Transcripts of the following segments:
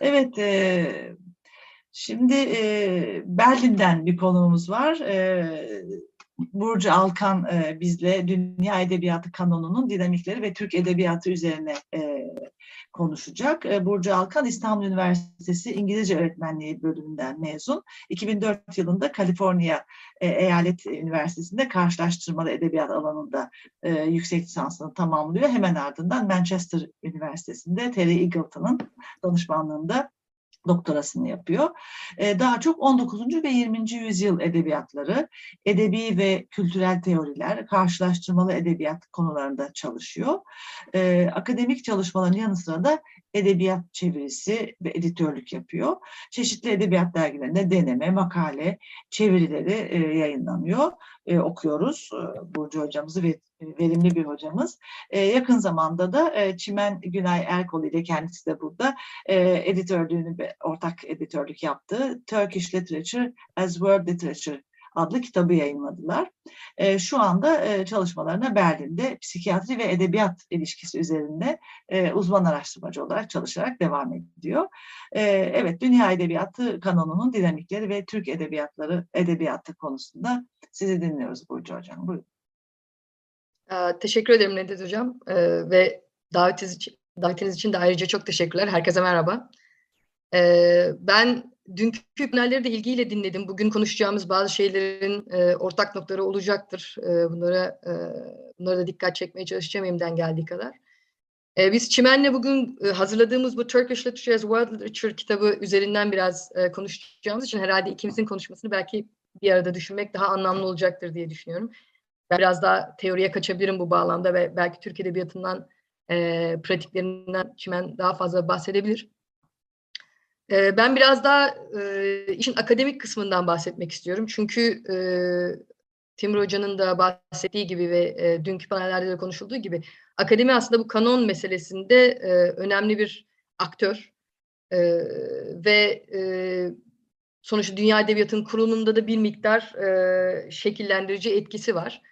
Evet, eee, şimdi, eee, Berlin'den bir konuğumuz var. Eee, Burcu Alkan, eee, bizle dünya edebiyatı kanonunun dinamikleri ve Türk edebiyatı üzerine, eee, konuşacak. Eee, Burcu Alkan İstanbul Üniversitesi İngilizce Öğretmenliği bölümünden mezun. 2004 yılında Kaliforniya, eee, Eyalet Üniversitesi'nde karşılaştırmalı edebiyat alanında, eee, yüksek lisansını tamamlıyor. Hemen ardından Manchester Üniversitesi'nde Terry Eagleton'ın danışmanlığında doktorasını yapıyor. Eee, daha çok 19. ve 20. yüzyıl edebiyatları, edebi ve kültürel teoriler, karşılaştırmalı edebiyat konularında çalışıyor. Eee, akademik çalışmaların yanı sıra da edebiyat çevirisi ve editörlük yapıyor. Çeşitli edebiyat dergilerinde deneme, makale, çevirileri eee, yayınlanıyor. Eee, okuyoruz eee, Burcu hocamızı ve verimli bir hocamız. Eee, yakın zamanda da eee, Çimen Günay Erkol ile kendisi de burada eee, editörlüğünü ortak editörlük yaptığı Turkish Literature as World Literature adlı kitabı yayınladılar. Eee, şu anda eee, çalışmalarına Berlin'de psikiyatri ve edebiyat ilişkisi üzerinde eee, uzman araştırmacı olarak çalışarak devam ediyor. Eee, evet, dünya edebiyatı kanonunun dinamikleri ve Türk edebiyatları edebiyatı konusunda sizi dinliyoruz Burcu Hocam. Buyurun. Eee, teşekkür ederim Nedet Hocam eee, ve davetiniz için, davetiniz için de ayrıca çok teşekkürler. Herkese merhaba. Eee, ben dünkü panelleri de ilgiyle dinledim. Bugün konuşacağımız bazı şeylerin eee, ortak noktaları olacaktır. Eee, bunlara eee, bunlara da dikkat çekmeye çalışacağım elimden geldiği kadar. Eee, biz Çimen'le bugün eee, hazırladığımız bu Turkish Literature as World Literature kitabı üzerinden biraz eee, konuşacağımız için herhalde ikimizin konuşmasını belki bir arada düşünmek daha anlamlı olacaktır diye düşünüyorum. Ben biraz daha teoriye kaçabilirim bu bağlamda ve belki Türk Edebiyatı'ndan, eee, pratiklerinden Çimen daha fazla bahsedebilir. Eee, ben biraz daha, eee, işin akademik kısmından bahsetmek istiyorum. Çünkü, eee, Timur Hoca'nın da bahsettiği gibi ve, eee, dünkü panellerde de konuşulduğu gibi akademi aslında bu kanon meselesinde, önemli bir aktör. Ve, sonuçta dünya edebiyatının kurulumunda da bir miktar, şekillendirici etkisi var.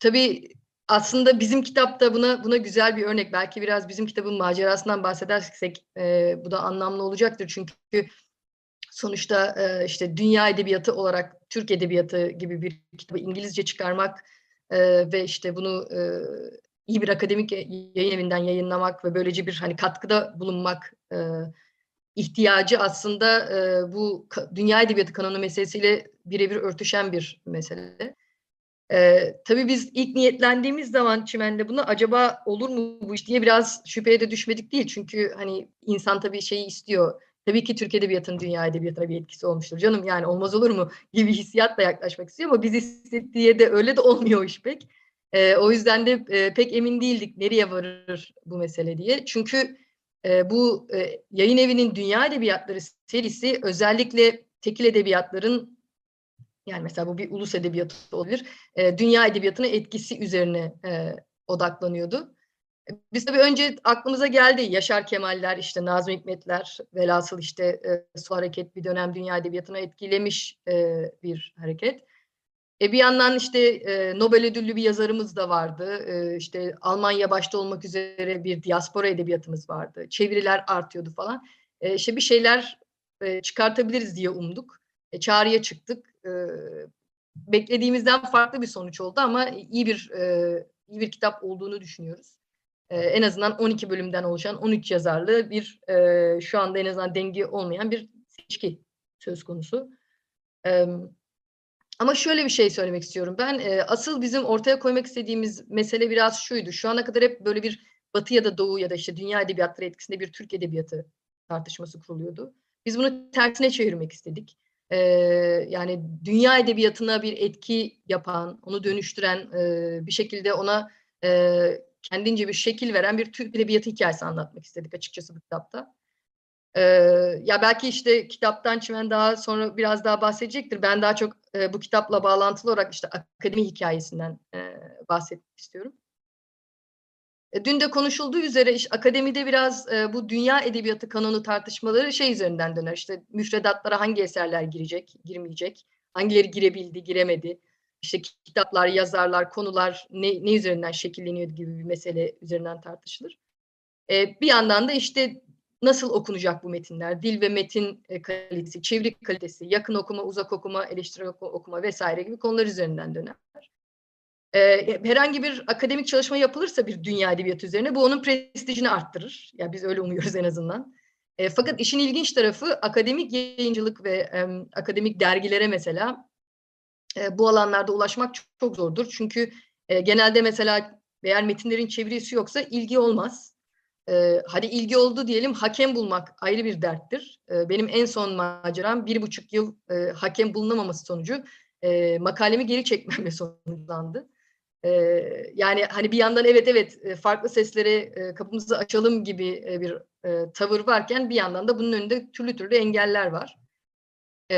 Tabii aslında bizim kitap da buna buna güzel bir örnek. Belki biraz bizim kitabın macerasından bahsedersek, eee, bu da anlamlı olacaktır. Çünkü sonuçta, eee, işte dünya edebiyatı olarak Türk edebiyatı gibi bir kitabı İngilizce çıkarmak, eee, ve işte bunu, eee, iyi bir akademik ya yayın evinden yayınlamak ve böylece bir, hani, katkıda bulunmak, eee, ihtiyacı aslında, eee, bu dünya edebiyatı kanonu meselesiyle birebir örtüşen bir mesele. Eee, tabii biz ilk niyetlendiğimiz zaman Çimen'le buna acaba olur mu bu iş diye biraz şüpheye de düşmedik değil. Çünkü, hani, insan tabii şeyi istiyor. Tabii ki Türk edebiyatının dünya edebiyatına bir etkisi olmuştur canım, yani olmaz olur mu gibi hissiyatla yaklaşmak istiyor ama biz diye de öyle de olmuyor iş pek. Eee, o yüzden de, eee, pek emin değildik nereye varır bu mesele diye. Çünkü, eee, bu, eee, yayın evinin Dünya Edebiyatları serisi özellikle tekil edebiyatların, yani mesela bu bir ulus edebiyatı olabilir, eee, dünya edebiyatına etkisi üzerine, eee, odaklanıyordu. E, biz tabii önce aklımıza geldi Yaşar Kemaller, işte Nazım Hikmetler, velhasıl işte, eee, Su Hareket bir dönem dünya edebiyatını etkilemiş, eee, bir hareket. E, bir yandan işte, eee, Nobel ödüllü bir yazarımız da vardı. Eee, işte Almanya başta olmak üzere bir diaspora edebiyatımız vardı. Çeviriler artıyordu falan. Eee, işte bir şeyler, eee, çıkartabiliriz diye umduk. E, çağrıya çıktık. Eee, beklediğimizden farklı bir sonuç oldu ama iyi bir, eee, iyi bir kitap olduğunu düşünüyoruz. Eee, en azından 12 bölümden oluşan 13 yazarlı bir, eee, şu anda en azından dengi olmayan bir seçki söz konusu. Emm, ama şöyle bir şey söylemek istiyorum ben. Eee, asıl bizim ortaya koymak istediğimiz mesele biraz şuydu. Şu ana kadar hep böyle bir Batı ya da Doğu ya da işte dünya edebiyatları etkisinde bir Türk edebiyatı tartışması kuruluyordu. Biz bunu tersine çevirmek istedik. Eee, yani dünya edebiyatına bir etki yapan, onu dönüştüren, eee, bir şekilde ona, eee, kendince bir şekil veren bir Türk edebiyatı hikâyesi anlatmak istedik açıkçası bu kitapta. Eee, ya belki işte kitaptan Çimen daha sonra biraz daha bahsedecektir. Ben daha çok, eee, bu kitapla bağlantılı olarak işte akademi hikâyesinden, eee, bahsetmek istiyorum. E, dün de konuşulduğu üzere iş akademide biraz, eee, bu dünya edebiyatı kanonu tartışmaları şey üzerinden döner, işte müfredatlara hangi eserler girecek, girmeyecek, hangileri girebildi, giremedi, işte kitaplar, yazarlar, konular ne ne üzerinden şekilleniyor gibi bir mesele üzerinden tartışılır. E, bir yandan da işte nasıl okunacak bu metinler, dil ve metin e, kalitesi, çeviri kalitesi, yakın okuma, uzak okuma, eleştirel oku- okuma vesaire gibi konular üzerinden döner. E, herhangi bir akademik çalışma yapılırsa bir dünya edebiyatı üzerine bu onun prestijini arttırır. Ya biz öyle umuyoruz en azından. E, fakat işin ilginç tarafı akademik yayıncılık ve em, akademik dergilere mesela e, bu alanlarda ulaşmak çok, çok zordur. Çünkü e, genelde mesela eğer metinlerin çevirisi yoksa ilgi olmaz. E, hadi ilgi oldu diyelim hakem bulmak ayrı bir derttir. E, benim en son maceram bir buçuk yıl e, hakem bulunamaması sonucu e, makalemi geri çekmemle sonuçlandı. E, yani hani bir yandan evet evet e, farklı seslere e, kapımızı açalım gibi e, bir tavır varken bir yandan da bunun önünde türlü türlü engeller var. E,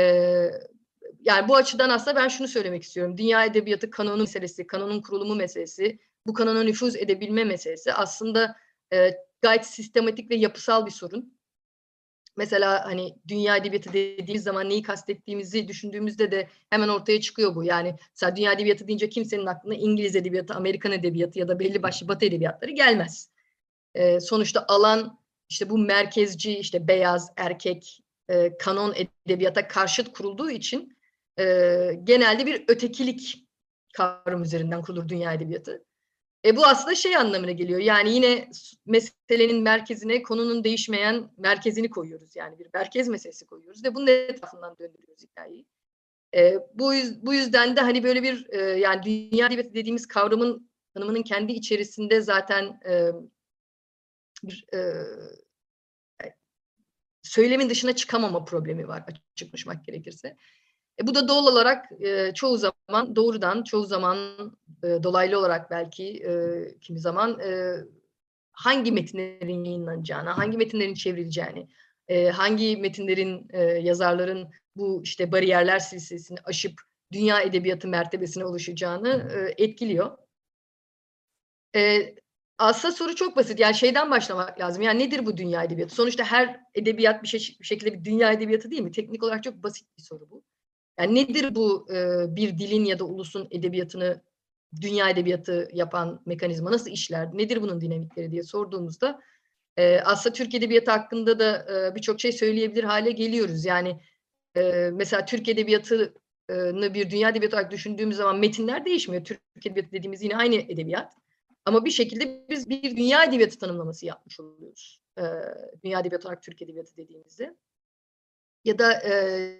yani bu açıdan aslında ben şunu söylemek istiyorum. Dünya edebiyatı kanonu meselesi, kanonun kurulumu meselesi, bu kanona nüfuz edebilme meselesi aslında gayet sistematik ve yapısal bir sorun. Mesela hani dünya edebiyatı dediğimiz zaman neyi kastettiğimizi düşündüğümüzde de hemen ortaya çıkıyor bu. Yani mesela dünya edebiyatı deyince kimsenin aklına İngiliz edebiyatı, Amerikan edebiyatı ya da belli başlı Batı edebiyatları gelmez. E, sonuçta alan işte bu merkezci, işte beyaz, erkek, e, kanon edebiyata karşıt kurulduğu için e, genelde bir ötekilik kavram üzerinden kurulur dünya edebiyatı. E, bu aslında şey anlamına geliyor. Yani yine meselenin merkezine konunun değişmeyen merkezini koyuyoruz. Yani bir merkez meselesi koyuyoruz ve bunun etrafından döndürüyoruz hikayeyi. E, bu, bu yüzden de hani böyle bir e, yani dünya edebiyatı dediğimiz kavramın tanımının kendi içerisinde zaten e, bir e, söylemin dışına çıkamama problemi var açık konuşmak gerekirse. E, bu da doğal olarak e, çoğu zaman doğrudan, çoğu zaman e, dolaylı olarak belki e, kimi zaman e, hangi metinlerin yayınlanacağına, hangi metinlerin çevrileceğini, e, hangi metinlerin e, yazarların bu işte bariyerler silsilesini aşıp dünya edebiyatı mertebesine ulaşacağını e, etkiliyor. E, aslında soru çok basit. Yani şeyden başlamak lazım. Yani nedir bu dünya edebiyatı? Sonuçta her edebiyat bir, şey, bir şekilde bir dünya edebiyatı değil mi? Teknik olarak çok basit bir soru bu. Yani nedir bu e, bir dilin ya da ulusun edebiyatını dünya edebiyatı yapan mekanizma nasıl işler? Nedir bunun dinamikleri diye sorduğumuzda e, aslında Türk edebiyatı hakkında da e, birçok şey söyleyebilir hale geliyoruz. Yani e, mesela Türk edebiyatını bir dünya edebiyatı olarak düşündüğümüz zaman metinler değişmiyor. Türk edebiyatı dediğimiz yine aynı edebiyat. Ama bir şekilde biz bir dünya edebiyatı tanımlaması yapmış oluyoruz. E, dünya edebiyatı olarak Türk edebiyatı dediğimizde. Ya da e,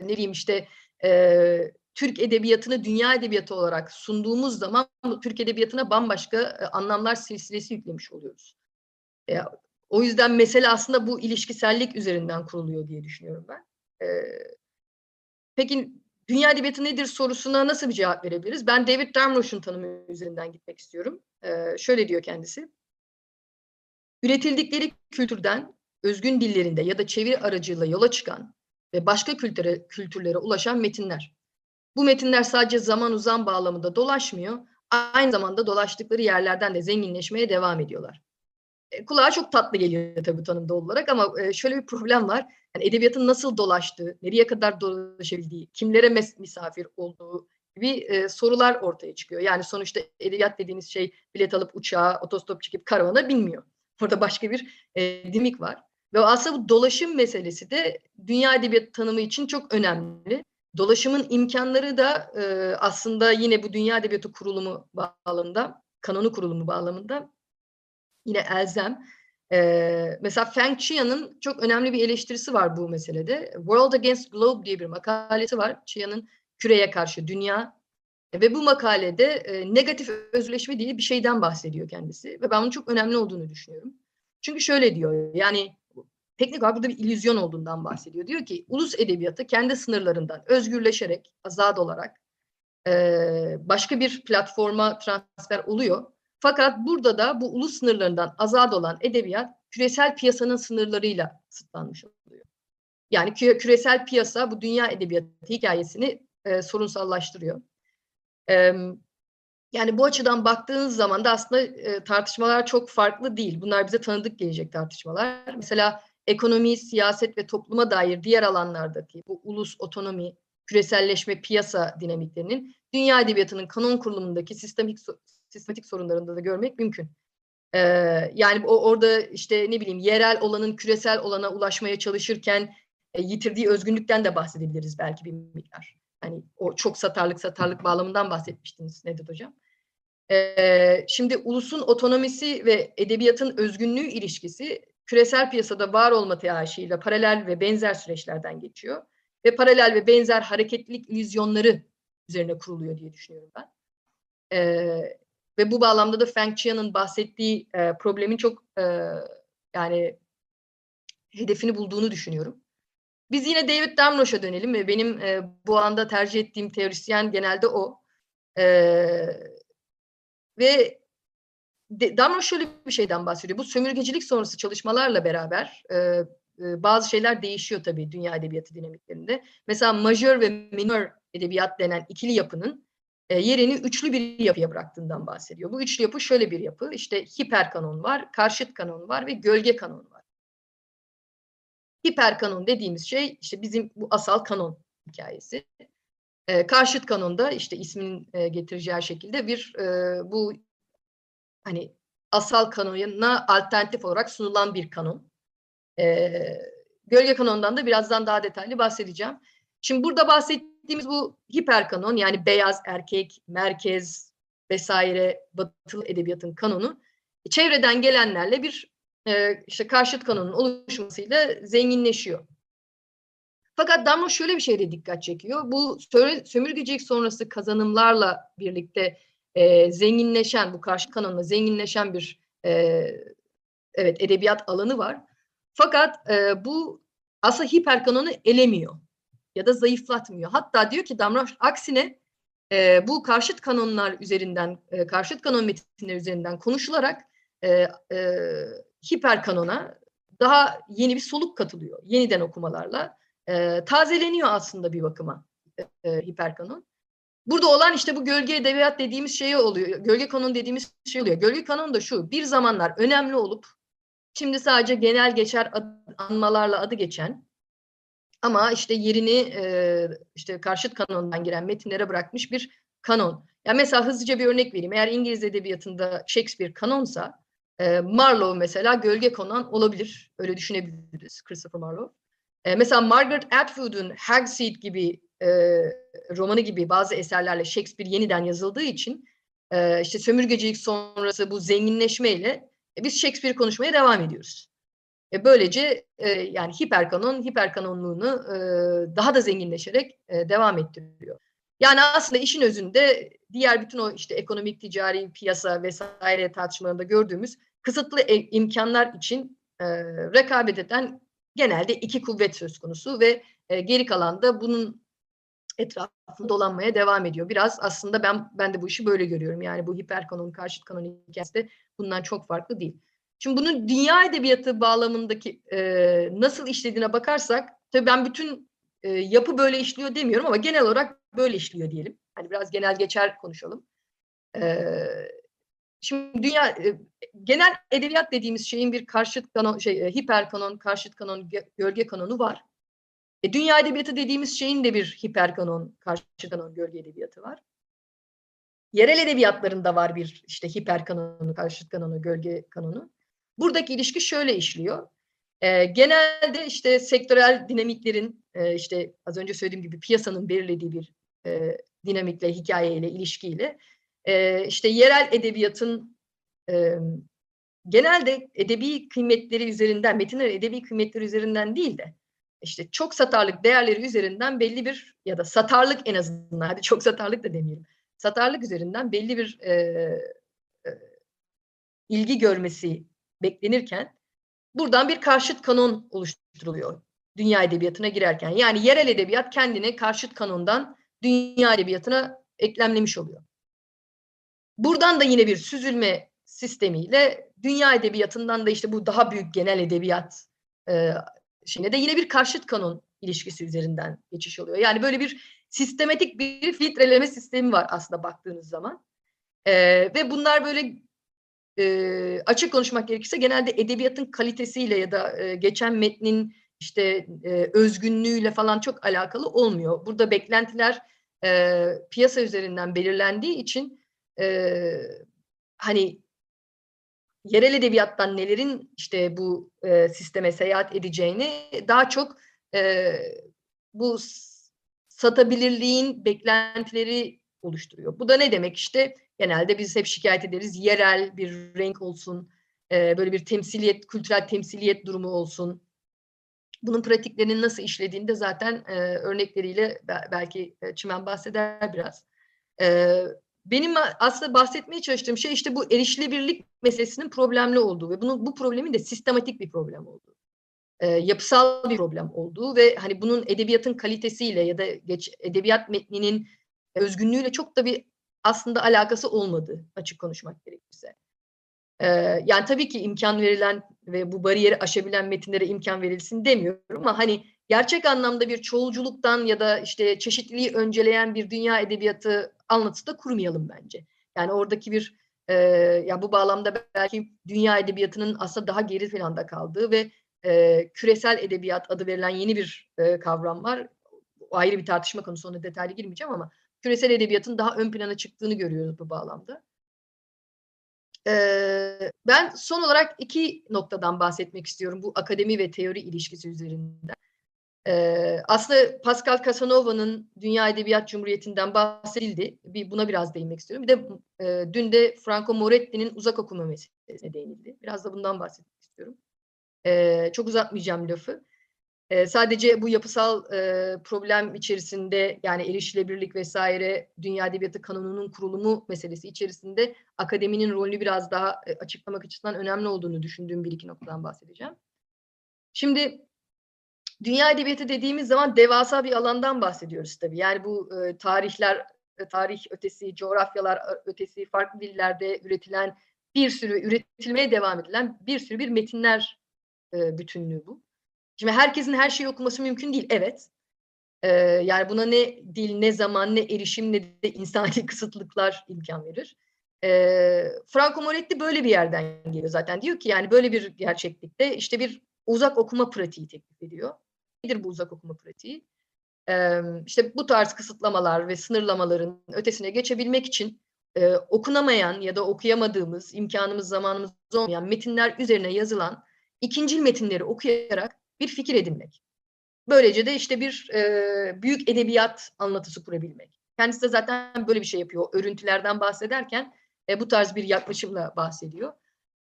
ne bileyim işte e, Türk edebiyatını dünya edebiyatı olarak sunduğumuz zaman Türk edebiyatına bambaşka e, anlamlar silsilesi yüklemiş oluyoruz. E, o yüzden mesele aslında bu ilişkisellik üzerinden kuruluyor diye düşünüyorum ben. E, peki dünya edebiyatı nedir sorusuna nasıl bir cevap verebiliriz? Ben David Damrosch'un tanımı üzerinden gitmek istiyorum. E, şöyle diyor kendisi. Üretildikleri kültürden özgün dillerinde ya da çeviri aracılığıyla yola çıkan ve başka kültüre, kültürlere ulaşan metinler. Bu metinler sadece zaman uzam bağlamında dolaşmıyor, aynı zamanda dolaştıkları yerlerden de zenginleşmeye devam ediyorlar. E, kulağa çok tatlı geliyor tabii tanım doğal olarak ama e, şöyle bir problem var. Yani edebiyatın nasıl dolaştığı, nereye kadar dolaşabildiği, kimlere misafir olduğu gibi e, sorular ortaya çıkıyor. Yani sonuçta edebiyat dediğiniz şey bilet alıp uçağa, otostop çekip karavana binmiyor. Burada başka bir e, dimik var. Ve aslında bu dolaşım meselesi de dünya edebiyatı tanımı için çok önemli. Dolaşımın imkanları da e, aslında yine bu dünya edebiyatı kurulumu bağlamında, kanonu kurulumu bağlamında yine elzem. E, mesela Feng Chia'nın çok önemli bir eleştirisi var bu meselede. World Against Globe diye bir makalesi var. Chia'nın küreye karşı dünya. E, ve bu makalede e, negatif özleşme diye bir şeyden bahsediyor kendisi. Ve ben bunun çok önemli olduğunu düşünüyorum. Çünkü şöyle diyor, yani teknik olarak burada bir illüzyon olduğundan bahsediyor. Diyor ki ulus edebiyatı kendi sınırlarından özgürleşerek, azad olarak e, başka bir platforma transfer oluyor. Fakat burada da bu ulus sınırlarından azad olan edebiyat küresel piyasanın sınırlarıyla kısıtlanmış oluyor. Yani kü- küresel piyasa bu dünya edebiyatı hikayesini e, sorunsallaştırıyor. E, yani bu açıdan baktığınız zaman da aslında e, tartışmalar çok farklı değil. Bunlar bize tanıdık gelecek tartışmalar. Mesela ekonomi, siyaset ve topluma dair diğer alanlardaki bu ulus otonomi, küreselleşme, piyasa dinamiklerinin dünya edebiyatının kanon kurulumundaki sistematik, sistematik sorunlarında da görmek mümkün. Ee, yani o orada işte ne bileyim yerel olanın küresel olana ulaşmaya çalışırken e, yitirdiği özgünlükten de bahsedebiliriz belki bir miktar. Hani o çok satarlık satarlık bağlamından bahsetmiştiniz Nedet Hocam. Ee, şimdi ulusun otonomisi ve edebiyatın özgünlüğü ilişkisi küresel piyasada var olma telaşıyla paralel ve benzer süreçlerden geçiyor. Ve paralel ve benzer hareketlilik illüzyonları üzerine kuruluyor diye düşünüyorum ben. Ee, ve bu bağlamda da Feng Chia'nın bahsettiği e, problemin çok e, yani hedefini bulduğunu düşünüyorum. Biz yine David Damrosch'a dönelim ve benim e, bu anda tercih ettiğim teorisyen genelde o. E, ve de, Damrosch şöyle bir şeyden bahsediyor. Bu sömürgecilik sonrası çalışmalarla beraber e, e, bazı şeyler değişiyor tabii dünya edebiyatı dinamiklerinde. Mesela majör ve minör edebiyat denen ikili yapının e, yerini üçlü bir yapıya bıraktığından bahsediyor. Bu üçlü yapı şöyle bir yapı. İşte hiper kanon var, karşıt kanon var ve gölge kanon var. Hiper kanon dediğimiz şey işte bizim bu asal kanon hikayesi. E, karşıt kanonda işte isminin e, getireceği şekilde bir e, bu hani asal kanona alternatif olarak sunulan bir kanon. E, gölge kanondan da birazdan daha detaylı bahsedeceğim. Şimdi burada bahsettiğimiz bu hiper kanon yani beyaz erkek, merkez vesaire batılı edebiyatın kanonu çevreden gelenlerle bir e, işte karşıt kanonun oluşmasıyla zenginleşiyor. Fakat Damro şöyle bir şeyde dikkat çekiyor. Bu sömürgecilik sonrası kazanımlarla birlikte e, zenginleşen, bu karşı kanonla zenginleşen bir e, evet edebiyat alanı var. Fakat e, bu aslında hiper kanonu elemiyor ya da zayıflatmıyor. Hatta diyor ki Damroş aksine e, bu karşıt kanonlar üzerinden, e, karşıt kanon metinler üzerinden konuşularak e, e, hiper kanona daha yeni bir soluk katılıyor. Yeniden okumalarla e, tazeleniyor aslında bir bakıma e, e, hiper kanon. Burada olan işte bu gölge edebiyat dediğimiz şey oluyor. Gölge kanon dediğimiz şey oluyor. Gölge kanon da şu. Bir zamanlar önemli olup şimdi sadece genel geçer ad, anmalarla adı geçen ama işte yerini e, işte karşıt kanondan giren metinlere bırakmış bir kanon. Ya mesela hızlıca bir örnek vereyim. Eğer İngiliz edebiyatında Shakespeare kanonsa e, Marlowe mesela gölge konan olabilir. Öyle düşünebiliriz Christopher Marlowe. E, mesela Margaret Atwood'un Hagseed gibi e, romanı gibi bazı eserlerle Shakespeare yeniden yazıldığı için e, işte sömürgecilik sonrası bu zenginleşmeyle e, biz Shakespeare konuşmaya devam ediyoruz. E, böylece e, yani hiperkanon hiperkanonluğunu e, daha da zenginleşerek e, devam ettiriyor. Yani aslında işin özünde diğer bütün o işte ekonomik, ticari, piyasa vesaire tartışmalarında gördüğümüz kısıtlı e, imkanlar için e, rekabet eden genelde iki kuvvet söz konusu ve e, geri kalan da bunun etrafında dolanmaya devam ediyor. Biraz aslında ben ben de bu işi böyle görüyorum. Yani bu hiperkanon, karşıt kanon hikayesi de bundan çok farklı değil. Şimdi bunun dünya edebiyatı bağlamındaki e, nasıl işlediğine bakarsak, tabii ben bütün e, yapı böyle işliyor demiyorum ama genel olarak böyle işliyor diyelim. Hani biraz genel geçer konuşalım. E, şimdi dünya e, genel edebiyat dediğimiz şeyin bir karşıt kanon, şey e, hiper kanon, karşıt kanon, gölge kanonu var. E, dünya edebiyatı dediğimiz şeyin de bir hiper kanon, karşıt kanon, gölge edebiyatı var. Yerel edebiyatlarında var bir işte hiper kanonu, karşıt kanonu, gölge kanonu. Buradaki ilişki şöyle işliyor. E, genelde işte sektörel dinamiklerin e, işte az önce söylediğim gibi piyasanın belirlediği bir e, dinamikle, hikayeyle, ilişkiyle e, işte yerel edebiyatın e, genelde edebi kıymetleri üzerinden, metinler edebi kıymetleri üzerinden değil de işte çok satarlık değerleri üzerinden belli bir ya da satarlık en azından hadi çok satarlık da demeyelim. Satarlık üzerinden belli bir e, e, ilgi görmesi beklenirken buradan bir karşıt kanon oluşturuluyor dünya edebiyatına girerken. Yani yerel edebiyat kendine karşıt kanondan dünya edebiyatına eklemlemiş oluyor. Buradan da yine bir süzülme sistemiyle dünya edebiyatından da işte bu daha büyük genel edebiyat e, şeyine de yine bir karşıt kanon ilişkisi üzerinden geçiş oluyor. Yani böyle bir sistematik bir filtreleme sistemi var aslında baktığınız zaman. E, ve bunlar böyle e, açık konuşmak gerekirse genelde edebiyatın kalitesiyle ya da e, geçen metnin işte e, özgünlüğüyle falan çok alakalı olmuyor. Burada beklentiler e, piyasa üzerinden belirlendiği için e, hani yerel edebiyattan nelerin işte bu e, sisteme seyahat edeceğini daha çok e, bu satabilirliğin beklentileri oluşturuyor. Bu da ne demek işte genelde biz hep şikayet ederiz yerel bir renk olsun, e, böyle bir temsiliyet, kültürel temsiliyet durumu olsun. Bunun pratiklerinin nasıl işlediğini de zaten e, örnekleriyle be- belki e, Çimen bahseder biraz. E, benim aslında bahsetmeye çalıştığım şey işte bu erişilebilirlik meselesinin problemli olduğu ve bunun bu problemin de sistematik bir problem olduğu. E, yapısal bir problem olduğu ve hani bunun edebiyatın kalitesiyle ya da geç edebiyat metninin özgünlüğüyle çok da bir aslında alakası olmadığı açık konuşmak gerekirse. Ee, yani tabii ki imkan verilen ve bu bariyeri aşabilen metinlere imkan verilsin demiyorum ama hani gerçek anlamda bir çoğulculuktan ya da işte çeşitliliği önceleyen bir dünya edebiyatı anlatısı da kurmayalım bence. Yani oradaki bir e, ya bu bağlamda belki dünya edebiyatının aslında daha geri planda kaldığı ve e, küresel edebiyat adı verilen yeni bir e, kavram var. O ayrı bir tartışma konusu ona detaylı girmeyeceğim ama küresel edebiyatın daha ön plana çıktığını görüyoruz bu bağlamda. Ee, ben son olarak iki noktadan bahsetmek istiyorum bu akademi ve teori ilişkisi üzerinden. Ee, aslında Pascal Casanova'nın Dünya Edebiyat Cumhuriyeti'nden bahsedildi. Bir buna biraz değinmek istiyorum. Bir de e, dün de Franco Moretti'nin uzak okuma meselesine değinildi. Biraz da bundan bahsetmek istiyorum. Ee, çok uzatmayacağım lafı. Ee, sadece bu yapısal e, problem içerisinde yani erişilebilirlik vesaire Dünya Edebiyatı Kanunu'nun kurulumu meselesi içerisinde akademinin rolünü biraz daha e, açıklamak açısından önemli olduğunu düşündüğüm bir iki noktadan bahsedeceğim. Şimdi Dünya Edebiyatı dediğimiz zaman devasa bir alandan bahsediyoruz tabii. Yani bu e, tarihler, e, tarih ötesi, coğrafyalar ö- ötesi, farklı dillerde üretilen bir sürü, üretilmeye devam edilen bir sürü bir metinler e, bütünlüğü bu. Şimdi herkesin her şeyi okuması mümkün değil. Evet. Ee, yani buna ne dil, ne zaman, ne erişim, ne de insani kısıtlıklar imkan verir. Ee, Franco Moretti böyle bir yerden geliyor zaten. Diyor ki yani böyle bir gerçeklikte işte bir uzak okuma pratiği teklif ediyor. Nedir bu uzak okuma pratiği? Ee, işte bu tarz kısıtlamalar ve sınırlamaların ötesine geçebilmek için e, okunamayan ya da okuyamadığımız, imkanımız, zamanımız olmayan metinler üzerine yazılan ikincil metinleri okuyarak bir fikir edinmek. Böylece de işte bir e, büyük edebiyat anlatısı kurabilmek. Kendisi de zaten böyle bir şey yapıyor. Örüntülerden bahsederken e, bu tarz bir yaklaşımla bahsediyor.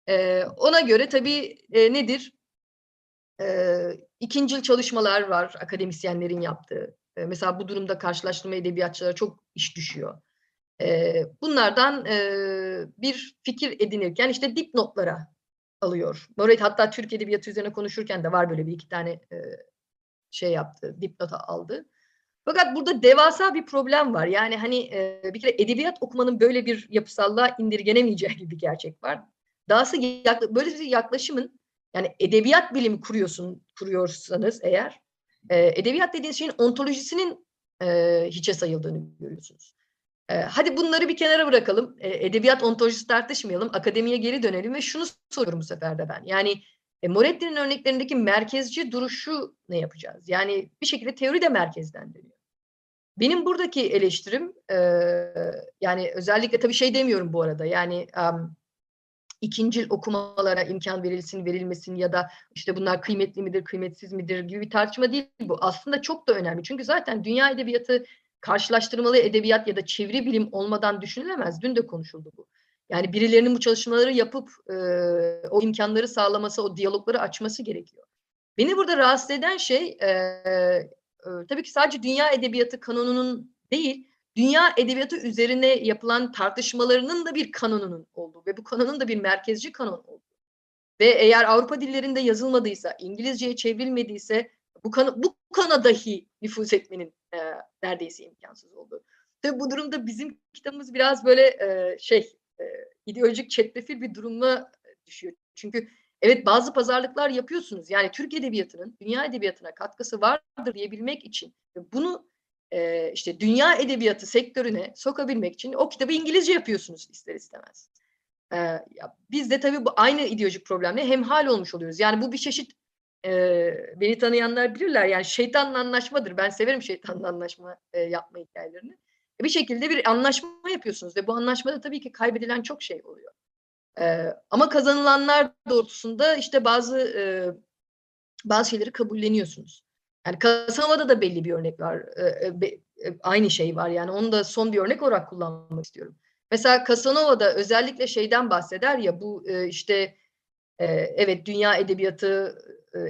E, ona göre tabii e, nedir? E, ikincil çalışmalar var akademisyenlerin yaptığı. E, mesela bu durumda karşılaştırma edebiyatçılara çok iş düşüyor. E, bunlardan e, bir fikir edinirken işte dipnotlara alıyor. Moret hatta Türk Edebiyatı üzerine konuşurken de var böyle bir iki tane e, şey yaptı, dipnota aldı. Fakat burada devasa bir problem var. Yani hani e, bir kere edebiyat okumanın böyle bir yapısallığa indirgenemeyeceği gibi bir gerçek var. Dahası yakla, böyle bir yaklaşımın yani edebiyat bilimi kuruyorsun, kuruyorsanız eğer e, edebiyat dediğiniz şeyin ontolojisinin e, hiçe sayıldığını görüyorsunuz. E, hadi bunları bir kenara bırakalım. E, edebiyat ontolojisi tartışmayalım. Akademiye geri dönelim ve şunu soruyorum bu sefer de ben. Yani e, Moretti'nin örneklerindeki merkezci duruşu ne yapacağız? Yani bir şekilde teori de merkezden dönüyor. Benim buradaki eleştirim e, yani özellikle tabii şey demiyorum bu arada. Yani um, ikincil okumalara imkan verilsin, verilmesin ya da işte bunlar kıymetli midir, kıymetsiz midir gibi bir tartışma değil bu. Aslında çok da önemli. Çünkü zaten dünya edebiyatı karşılaştırmalı edebiyat ya da çeviri bilim olmadan düşünülemez. Dün de konuşuldu bu. Yani birilerinin bu çalışmaları yapıp e, o imkanları sağlaması, o diyalogları açması gerekiyor. Beni burada rahatsız eden şey e, e, tabii ki sadece dünya edebiyatı kanonunun değil, dünya edebiyatı üzerine yapılan tartışmalarının da bir kanonunun olduğu ve bu kanonun da bir merkezci kanon olduğu. Ve eğer Avrupa dillerinde yazılmadıysa, İngilizceye çevrilmediyse bu kana, bu kana dahi nüfuz etmenin e, neredeyse imkansız olduğu. Tabii bu durumda bizim kitabımız biraz böyle e, şey e, ideolojik çetrefil bir duruma düşüyor. Çünkü evet bazı pazarlıklar yapıyorsunuz. Yani Türk edebiyatının dünya edebiyatına katkısı vardır diyebilmek için bunu e, işte dünya edebiyatı sektörüne sokabilmek için o kitabı İngilizce yapıyorsunuz ister istemez. Biz de tabii bu aynı ideolojik problemle hemhal olmuş oluyoruz. Yani bu bir çeşit beni tanıyanlar bilirler. Yani şeytanla anlaşmadır. Ben severim şeytanla anlaşma yapma hikayelerini bir şekilde bir anlaşma yapıyorsunuz ve bu anlaşmada tabii ki kaybedilen çok şey oluyor. Ama kazanılanlar doğrultusunda işte bazı bazı şeyleri kabulleniyorsunuz. Yani Casanova'da da belli bir örnek var. Aynı şey var yani onu da son bir örnek olarak kullanmak istiyorum. Mesela Casanova'da özellikle şeyden bahseder ya bu işte evet dünya edebiyatı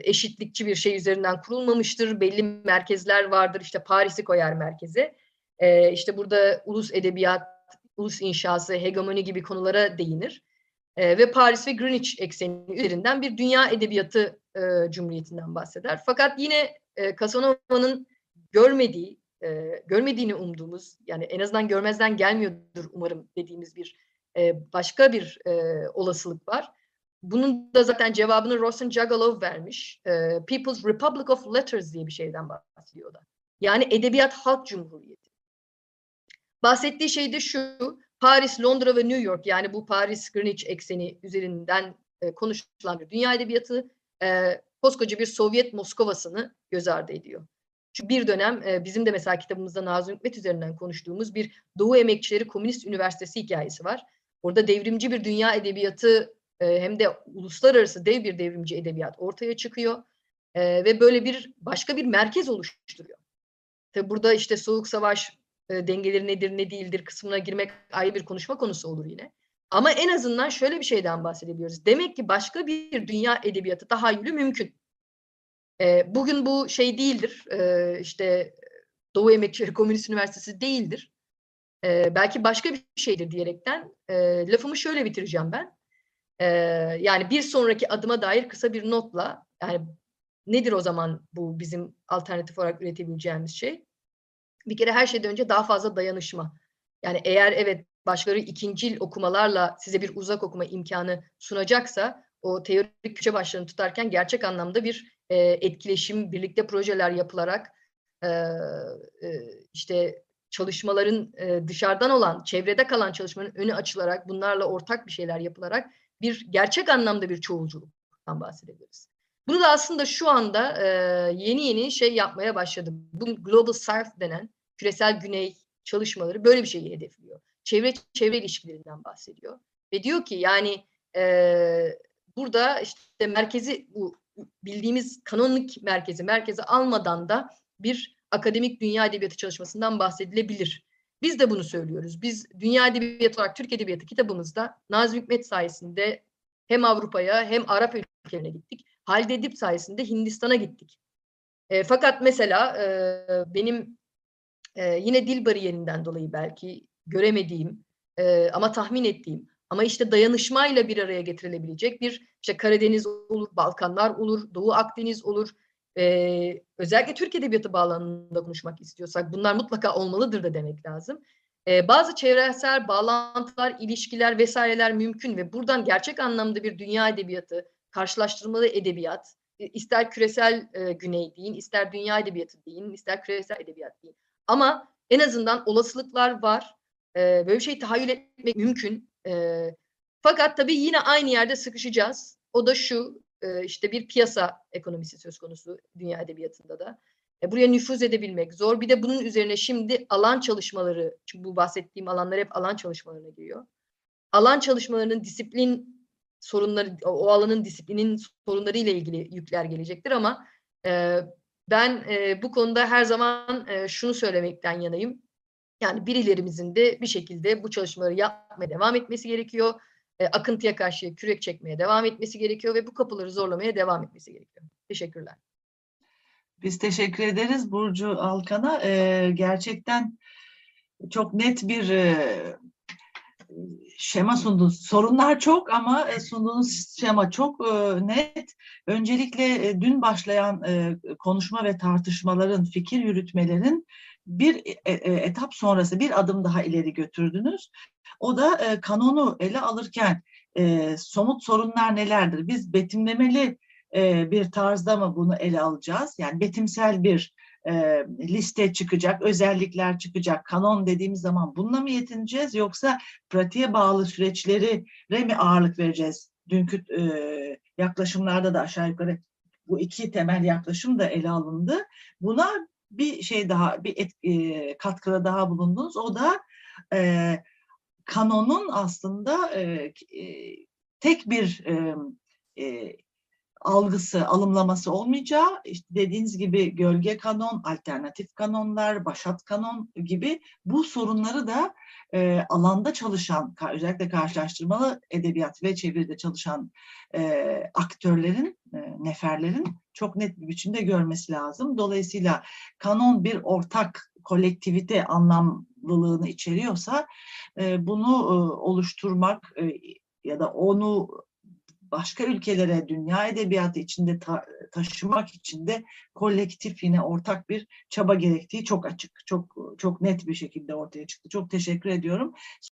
eşitlikçi bir şey üzerinden kurulmamıştır. Belli merkezler vardır. İşte Paris'i koyar merkeze. E, işte burada ulus edebiyat, ulus inşası, hegemoni gibi konulara değinir. Ve Paris ve Greenwich ekseni üzerinden bir dünya edebiyatı cumhuriyetinden bahseder. Fakat yine e, Casanova'nın görmediği, e, görmediğini umduğumuz, yani en azından görmezden gelmiyordur umarım dediğimiz bir e, başka bir e, olasılık var. Bunun da zaten cevabını Rosen Jagalov vermiş. E, People's Republic of Letters diye bir şeyden bahsediyor da. Yani Edebiyat Halk Cumhuriyeti. Bahsettiği şey de şu, Paris, Londra ve New York yani bu Paris Greenwich ekseni üzerinden e, konuşulan bir dünya edebiyatı e, koskoca bir Sovyet Moskova'sını göz ardı ediyor. Çünkü bir dönem e, bizim de mesela kitabımızda Nazım Hikmet üzerinden konuştuğumuz bir Doğu Emekçileri Komünist Üniversitesi hikayesi var. Orada devrimci bir dünya edebiyatı e, hem de uluslararası dev bir devrimci edebiyat ortaya çıkıyor. E, ve böyle bir başka bir merkez oluşturuyor. Tabi burada işte Soğuk Savaş e, dengeleri nedir ne değildir kısmına girmek ayrı bir konuşma konusu olur yine. Ama en azından şöyle bir şeyden bahsedebiliyoruz. Demek ki başka bir dünya edebiyatı tahayyülü mümkün. E, bugün bu şey değildir. E, işte Doğu Emekçileri Komünist Üniversitesi değildir. E, belki başka bir şeydir diyerekten e, lafımı şöyle bitireceğim ben. E, yani bir sonraki adıma dair kısa bir notla yani nedir o zaman bu bizim alternatif olarak üretebileceğimiz şey? Bir kere her şeyden önce daha fazla dayanışma. Yani eğer evet başkaları ikincil okumalarla size bir uzak okuma imkanı sunacaksa o teorik köşe başlarını tutarken gerçek anlamda bir e, etkileşim, birlikte projeler yapılarak e, e, işte çalışmaların e, dışarıdan olan, çevrede kalan çalışmanın önü açılarak, bunlarla ortak bir şeyler yapılarak bir gerçek anlamda bir çoğulculuktan bahsedebiliriz. Bunu da aslında şu anda e, yeni yeni şey yapmaya başladı. Bu Global South denen küresel güney çalışmaları böyle bir şeyi hedefliyor. Çevre çevre ilişkilerinden bahsediyor. Ve diyor ki yani e, burada işte merkezi bu bildiğimiz kanonik merkezi merkeze almadan da bir akademik dünya edebiyatı çalışmasından bahsedilebilir. Biz de bunu söylüyoruz. Biz dünya edebiyatı olarak Türk Edebiyatı kitabımızda Nazım Hikmet sayesinde hem Avrupa'ya hem Arap ülkelerine gittik. Halide Edip sayesinde Hindistan'a gittik. E, fakat mesela e, benim e, yine dil bariyerinden dolayı belki göremediğim e, ama tahmin ettiğim ama işte dayanışmayla bir araya getirilebilecek bir işte Karadeniz olur, Balkanlar olur, Doğu Akdeniz olur. Ee, özellikle Türk Edebiyatı bağlamında konuşmak istiyorsak bunlar mutlaka olmalıdır da demek lazım. Ee, bazı çevresel bağlantılar, ilişkiler vesaireler mümkün ve buradan gerçek anlamda bir dünya edebiyatı, karşılaştırmalı edebiyat, ister küresel e, güney deyin, ister dünya edebiyatı deyin, ister küresel edebiyat deyin. Ama en azından olasılıklar var. E, böyle bir şey tahayyül etmek mümkün. E, fakat tabii yine aynı yerde sıkışacağız. O da şu, e, işte bir piyasa ekonomisi söz konusu dünya edebiyatında da. E, buraya nüfuz edebilmek zor. Bir de bunun üzerine şimdi alan çalışmaları, çünkü bu bahsettiğim alanlar hep alan çalışmalarına giriyor. Alan çalışmalarının disiplin sorunları, o alanın disiplinin sorunları ile ilgili yükler gelecektir ama e, ben e, bu konuda her zaman e, şunu söylemekten yanayım. Yani birilerimizin de bir şekilde bu çalışmaları yapmaya devam etmesi gerekiyor. E, akıntıya karşı kürek çekmeye devam etmesi gerekiyor ve bu kapıları zorlamaya devam etmesi gerekiyor. Teşekkürler. Biz teşekkür ederiz Burcu Alkan'a. Ee, gerçekten çok net bir e, şema sundunuz. Sorunlar çok ama e, sunduğunuz şema çok e, net. Öncelikle e, dün başlayan e, konuşma ve tartışmaların, fikir yürütmelerin bir e, e, etap sonrası bir adım daha ileri götürdünüz. O da e, kanonu ele alırken e, somut sorunlar nelerdir? Biz betimlemeli e, bir tarzda mı bunu ele alacağız? Yani betimsel bir e, liste çıkacak, özellikler çıkacak. Kanon dediğimiz zaman bununla mı yetineceğiz yoksa pratiğe bağlı süreçlere mi ağırlık vereceğiz? Dünkü e, yaklaşımlarda da aşağı yukarı bu iki temel yaklaşım da ele alındı. Buna bir şey daha, bir et, e, katkıda daha bulundunuz. O da e, kanonun aslında e, tek bir e, e, algısı, alımlaması olmayacağı, işte dediğiniz gibi gölge kanon, alternatif kanonlar, başat kanon gibi bu sorunları da e, alanda çalışan, özellikle karşılaştırmalı edebiyat ve çeviride çalışan e, aktörlerin, e, neferlerin çok net bir biçimde görmesi lazım. Dolayısıyla kanon bir ortak kolektivite anlamlılığını içeriyorsa e, bunu e, oluşturmak e, ya da onu başka ülkelere dünya edebiyatı içinde ta- taşımak için de kolektif yine ortak bir çaba gerektiği çok açık, çok çok net bir şekilde ortaya çıktı. Çok teşekkür ediyorum.